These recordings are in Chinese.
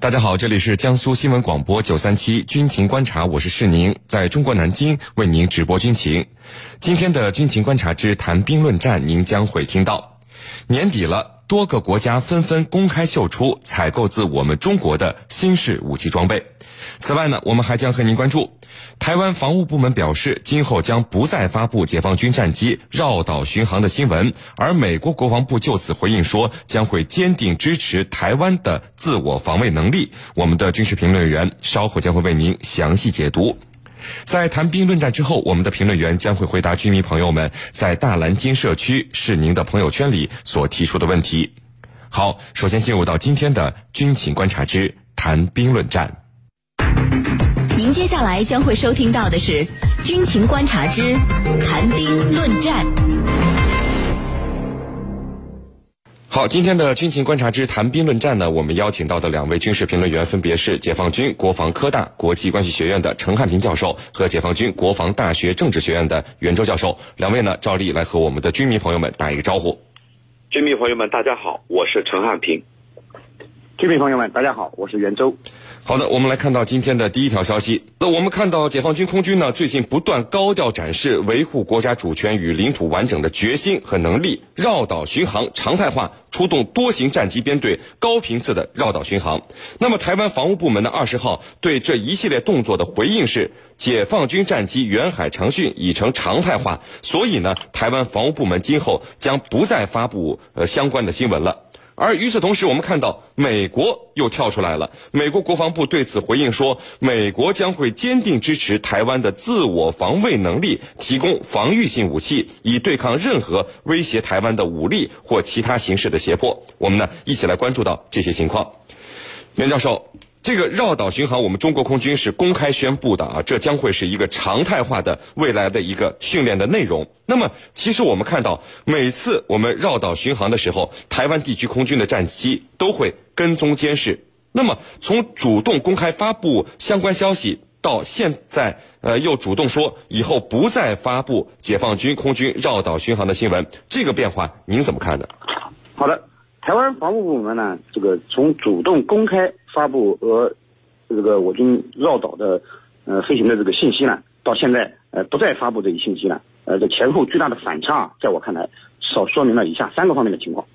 大家好，这里是江苏新闻广播九三七军情观察，我是世宁，在中国南京为您直播军情。今天的军情观察之谈兵论战，您将会听到。年底了，多个国家纷纷公开秀出采购自我们中国的新式武器装备。此外呢，我们还将和您关注，台湾防务部门表示，今后将不再发布解放军战机绕岛巡航的新闻，而美国国防部就此回应说，将会坚定支持台湾的自我防卫能力。我们的军事评论员稍后将会为您详细解读。在谈兵论战之后，我们的评论员将会回答居民朋友们在大蓝鲸社区是您的朋友圈里所提出的问题。好，首先进入到今天的军情观察之谈兵论战。您接下来将会收听到的是《军情观察之谈兵论战》。好，今天的军情观察之谈兵论战呢，我们邀请到的两位军事评论员分别是解放军国防科大国际关系学院的陈汉平教授和解放军国防大学政治学院的袁周教授。两位呢，照例来和我们的军迷朋友们打一个招呼。军迷朋友们，大家好，我是陈汉平。军迷朋友们，大家好，我是袁周。好的，我们来看到今天的第一条消息。那我们看到解放军空军呢，最近不断高调展示维护国家主权与领土完整的决心和能力，绕岛巡航常态化，出动多型战机编队，高频次的绕岛巡航。那么，台湾防务部门呢，二十号对这一系列动作的回应是，解放军战机远海长训已成常态化，所以呢，台湾防务部门今后将不再发布呃相关的新闻了。而与此同时，我们看到美国又跳出来了。美国国防部对此回应说，美国将会坚定支持台湾的自我防卫能力，提供防御性武器，以对抗任何威胁台湾的武力或其他形式的胁迫。我们呢，一起来关注到这些情况。袁教授。这个绕岛巡航，我们中国空军是公开宣布的啊，这将会是一个常态化的未来的一个训练的内容。那么，其实我们看到，每次我们绕岛巡航的时候，台湾地区空军的战机都会跟踪监视。那么，从主动公开发布相关消息，到现在呃又主动说以后不再发布解放军空军绕岛巡航的新闻，这个变化您怎么看呢？好的，台湾防务部门呢，这个从主动公开。发布和这个我军绕岛的呃飞行的这个信息呢，到现在呃不再发布这一信息呢，呃这前后巨大的反差，在我看来，少说明了以下三个方面的情况。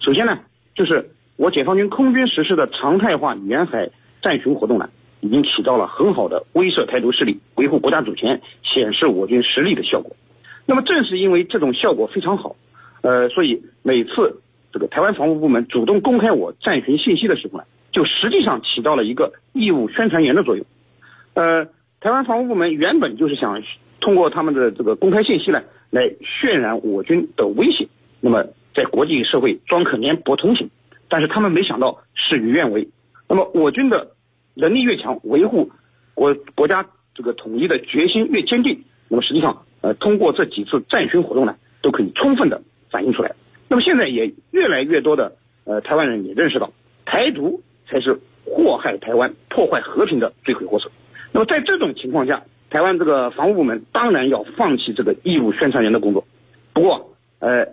首先呢，就是我解放军空军实施的常态化远海战巡活动呢，已经起到了很好的威慑台独势力、维护国家主权、显示我军实力的效果。那么正是因为这种效果非常好，呃，所以每次这个台湾防务部门主动公开我战巡信息的时候呢。就实际上起到了一个义务宣传员的作用，呃，台湾防务部门原本就是想通过他们的这个公开信息呢，来渲染我军的威胁，那么在国际社会装可怜博同情，但是他们没想到事与愿违，那么我军的能力越强，维护国国家这个统一的决心越坚定，那么实际上呃通过这几次战巡活动呢，都可以充分的反映出来，那么现在也越来越多的呃台湾人也认识到台独。才是祸害台湾、破坏和平的罪魁祸首。那么在这种情况下，台湾这个防务部门当然要放弃这个义务宣传员的工作。不过，呃，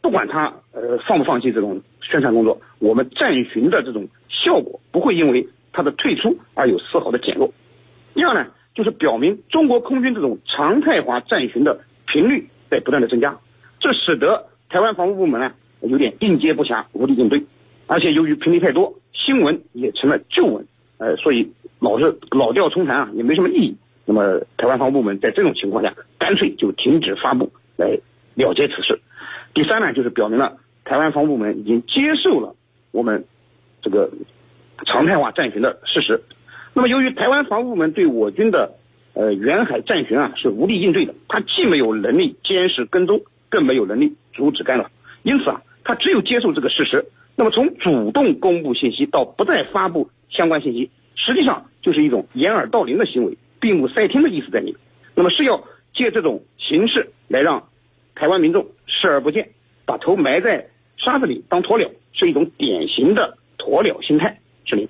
不管他呃放不放弃这种宣传工作，我们战巡的这种效果不会因为他的退出而有丝毫的减弱。第二呢，就是表明中国空军这种常态化战巡的频率在不断的增加，这使得台湾防务部门呢有点应接不暇、无力应对。而且由于频率太多，新闻也成了旧闻，呃，所以老是老调重弹啊，也没什么意义。那么台湾防务部门在这种情况下，干脆就停止发布来了结此事。第三呢，就是表明了台湾防务部门已经接受了我们这个常态化战巡的事实。那么由于台湾防务部门对我军的呃远海战巡啊是无力应对的，他既没有能力监视跟踪，更没有能力阻止干扰，因此啊，他只有接受这个事实。那么从主动公布信息到不再发布相关信息，实际上就是一种掩耳盗铃的行为，闭目塞听的意思在里面。那么是要借这种形式来让台湾民众视而不见，把头埋在沙子里当鸵鸟，是一种典型的鸵鸟心态。是吗。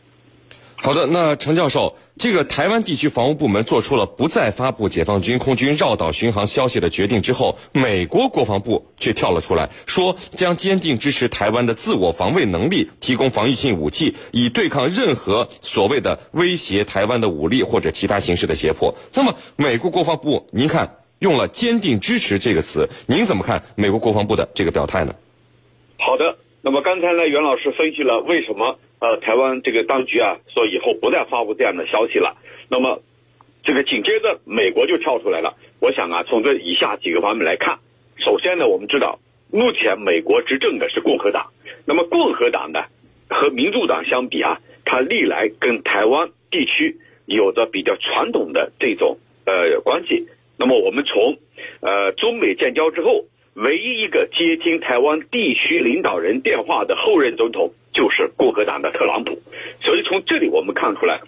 好的，那程教授，这个台湾地区防务部门做出了不再发布解放军空军绕岛巡航消息的决定之后，美国国防部却跳了出来，说将坚定支持台湾的自我防卫能力，提供防御性武器，以对抗任何所谓的威胁台湾的武力或者其他形式的胁迫。那么，美国国防部，您看用了“坚定支持”这个词，您怎么看美国国防部的这个表态呢？好的，那么刚才呢，袁老师分析了为什么。呃，台湾这个当局啊，说以后不再发布这样的消息了。那么，这个紧接着美国就跳出来了。我想啊，从这以下几个方面来看，首先呢，我们知道目前美国执政的是共和党。那么共和党呢，和民主党相比啊，它历来跟台湾地区有着比较传统的这种呃关系。那么我们从呃中美建交之后，唯一一个接听台湾地区领导人电话的后任总统。就是共和党的特朗普，所以从这里我们看出来，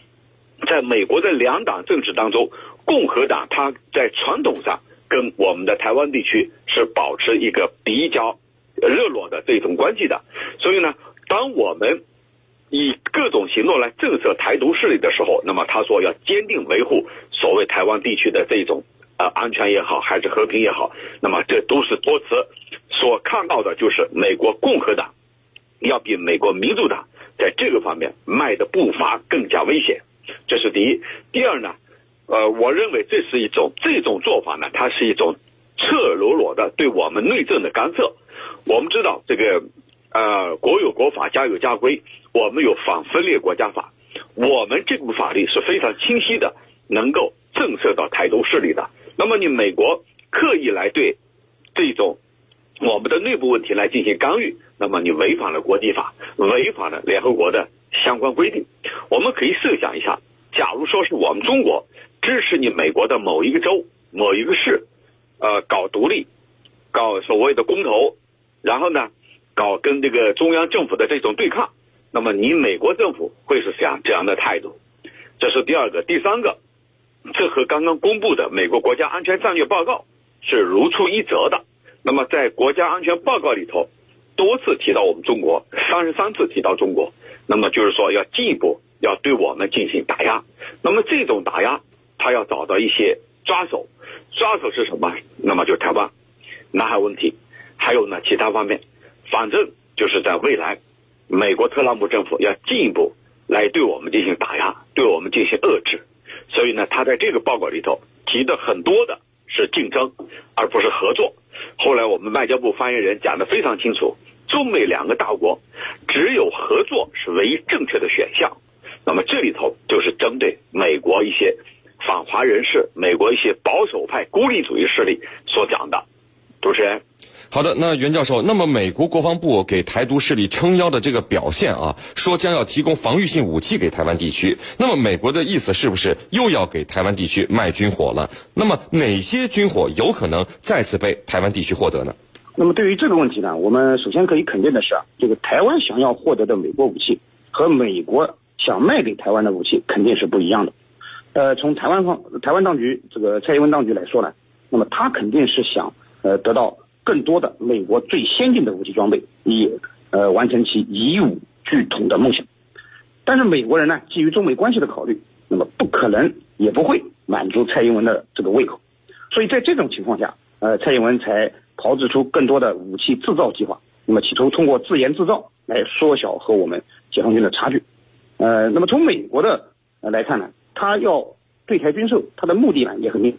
在美国的两党政治当中，共和党它在传统上跟我们的台湾地区是保持一个比较热络的这种关系的。所以呢，当我们以各种行动来震慑台独势力的时候，那么他说要坚定维护所谓台湾地区的这种呃安全也好，还是和平也好，那么这都是多词。所看到的就是美国共和党。要比美国民主党在这个方面迈的步伐更加危险，这是第一。第二呢，呃，我认为这是一种这种做法呢，它是一种赤裸裸的对我们内政的干涉。我们知道这个，呃，国有国法，家有家规，我们有反分裂国家法，我们这部法律是非常清晰的，能够震慑到台独势力的。那么你美国刻意来对这种。我们的内部问题来进行干预，那么你违反了国际法，违反了联合国的相关规定。我们可以设想一下，假如说是我们中国支持你美国的某一个州、某一个市，呃，搞独立，搞所谓的公投，然后呢，搞跟这个中央政府的这种对抗，那么你美国政府会是样这样的态度？这是第二个，第三个，这和刚刚公布的美国国家安全战略报告是如出一辙的。那么，在国家安全报告里头，多次提到我们中国，三十三次提到中国。那么就是说，要进一步要对我们进行打压。那么这种打压，他要找到一些抓手，抓手是什么？那么就台湾、南海问题，还有呢其他方面。反正就是在未来，美国特朗普政府要进一步来对我们进行打压，对我们进行。他在这个报告里头提的很多的是竞争，而不是合作。后来我们外交部发言人讲的非常清楚，中美两个大国只有合作是唯一正确的选项。那么这里头就是针对美国一些反华人士、美国一些保守派孤立主义势力所讲的。主持人，好的，那袁教授，那么美国国防部给台独势力撑腰的这个表现啊，说将要提供防御性武器给台湾地区，那么美国的意思是不是又要给台湾地区卖军火了？那么哪些军火有可能再次被台湾地区获得呢？那么对于这个问题呢，我们首先可以肯定的是啊，这个台湾想要获得的美国武器和美国想卖给台湾的武器肯定是不一样的。呃，从台湾方台湾当局这个蔡英文当局来说呢，那么他肯定是想。呃，得到更多的美国最先进的武器装备，以呃完成其以武拒统的梦想。但是美国人呢，基于中美关系的考虑，那么不可能也不会满足蔡英文的这个胃口。所以在这种情况下，呃，蔡英文才炮制出更多的武器制造计划。那么企图通过自研自造来缩小和我们解放军的差距。呃，那么从美国的来看呢，他要对台军售，他的目的呢也很明，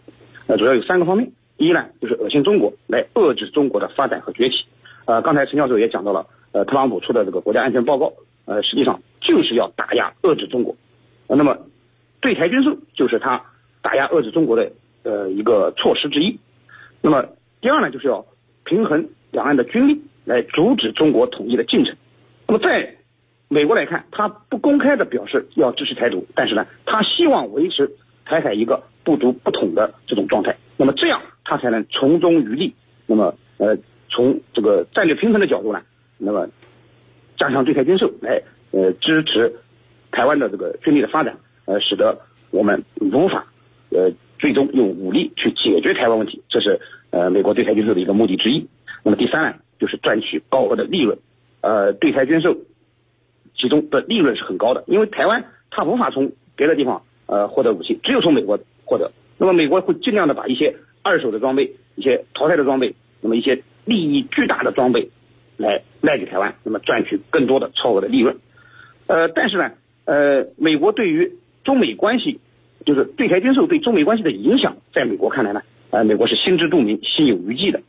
呃，主要有三个方面。第一呢，就是恶心中国，来遏制中国的发展和崛起。呃，刚才陈教授也讲到了，呃，特朗普出的这个国家安全报告，呃，实际上就是要打压遏制中国。呃，那么对台军售就是他打压遏制中国的呃一个措施之一。那么第二呢，就是要平衡两岸的军力，来阻止中国统一的进程。那么在美国来看，他不公开的表示要支持台独，但是呢，他希望维持台海一个不独不统的这种状态。那么这样。他才能从中渔利。那么，呃，从这个战略平衡的角度呢，那么加强对台军售，来呃支持台湾的这个军力的发展，呃，使得我们无法呃最终用武力去解决台湾问题。这是呃美国对台军售的一个目的之一。那么第三呢，就是赚取高额的利润。呃，对台军售其中的利润是很高的，因为台湾它无法从别的地方呃获得武器，只有从美国获得。那么美国会尽量的把一些二手的装备、一些淘汰的装备，那么一些利益巨大的装备来卖给台湾，那么赚取更多的超额的利润。呃，但是呢，呃，美国对于中美关系，就是对台军售对中美关系的影响，在美国看来呢，呃，美国是心知肚明、心有余悸的。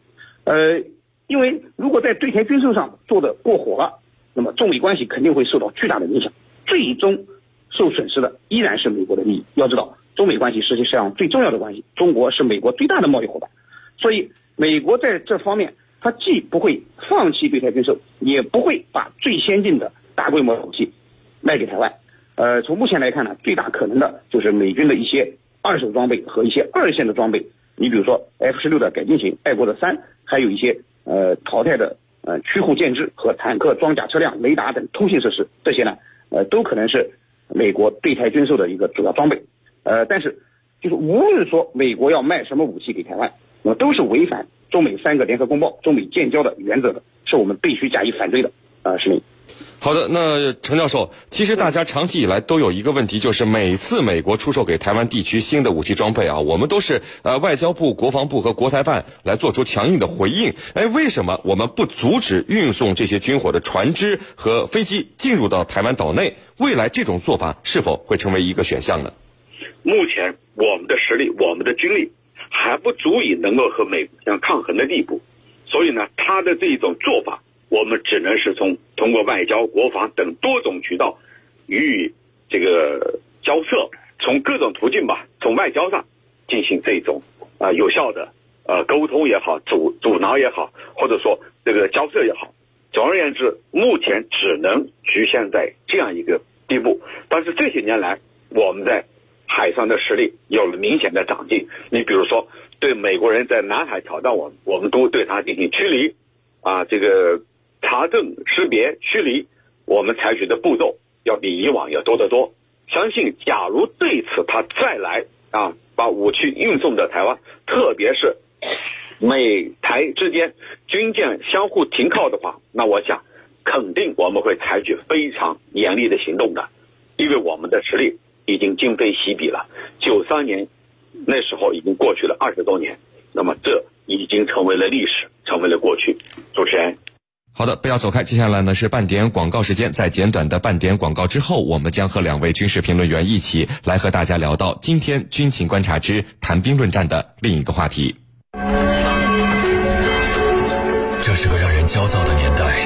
呃，因为如果在对台军售上做的过火了，那么中美关系肯定会受到巨大的影响，最终受损失的依然是美国的利益。要知道，中美关系实际上最重要的关系，中国是美国最大的贸易伙伴，所以美国在这方面，它既不会放弃对台军售，也不会把最先进的大规模武器卖给台湾。呃，从目前来看呢，最大可能的就是美军的一些二手装备和一些二线的装备。你比如说 F 十六的改进型、爱国者三，还有一些呃淘汰的呃驱护舰只和坦克装甲车辆、雷达等通信设施，这些呢呃都可能是美国对台军售的一个主要装备。呃，但是就是无论说美国要卖什么武器给台湾，那都是违反中美三个联合公报、中美建交的原则的，是我们必须加以反对的。啊，是你。好的，那陈教授，其实大家长期以来都有一个问题，就是每次美国出售给台湾地区新的武器装备啊，我们都是呃外交部、国防部和国台办来做出强硬的回应。哎，为什么我们不阻止运送这些军火的船只和飞机进入到台湾岛内？未来这种做法是否会成为一个选项呢？目前我们的实力、我们的军力还不足以能够和美国相抗衡的地步，所以呢，他的这一种做法。我们只能是从通过外交、国防等多种渠道予以这个交涉，从各种途径吧，从外交上进行这种啊有效的呃沟通也好，阻阻挠也好，或者说这个交涉也好。总而言之，目前只能局限在这样一个地步。但是这些年来，我们在海上的实力有了明显的长进。你比如说，对美国人在南海挑战我，我们都对他进行驱离啊，这个。查证、识别、驱离，我们采取的步骤要比以往要多得多。相信，假如对此他再来啊，把武器运送到台湾，特别是美台之间军舰相互停靠的话，那我想肯定我们会采取非常严厉的行动的，因为我们的实力已经今非昔比了。九三年那时候已经过去了二十多年，那么这已经成为了历史，成为了过去。主持人。好的，不要走开。接下来呢是半点广告时间，在简短的半点广告之后，我们将和两位军事评论员一起来和大家聊到今天军情观察之谈兵论战的另一个话题。这是个让人焦躁的年代。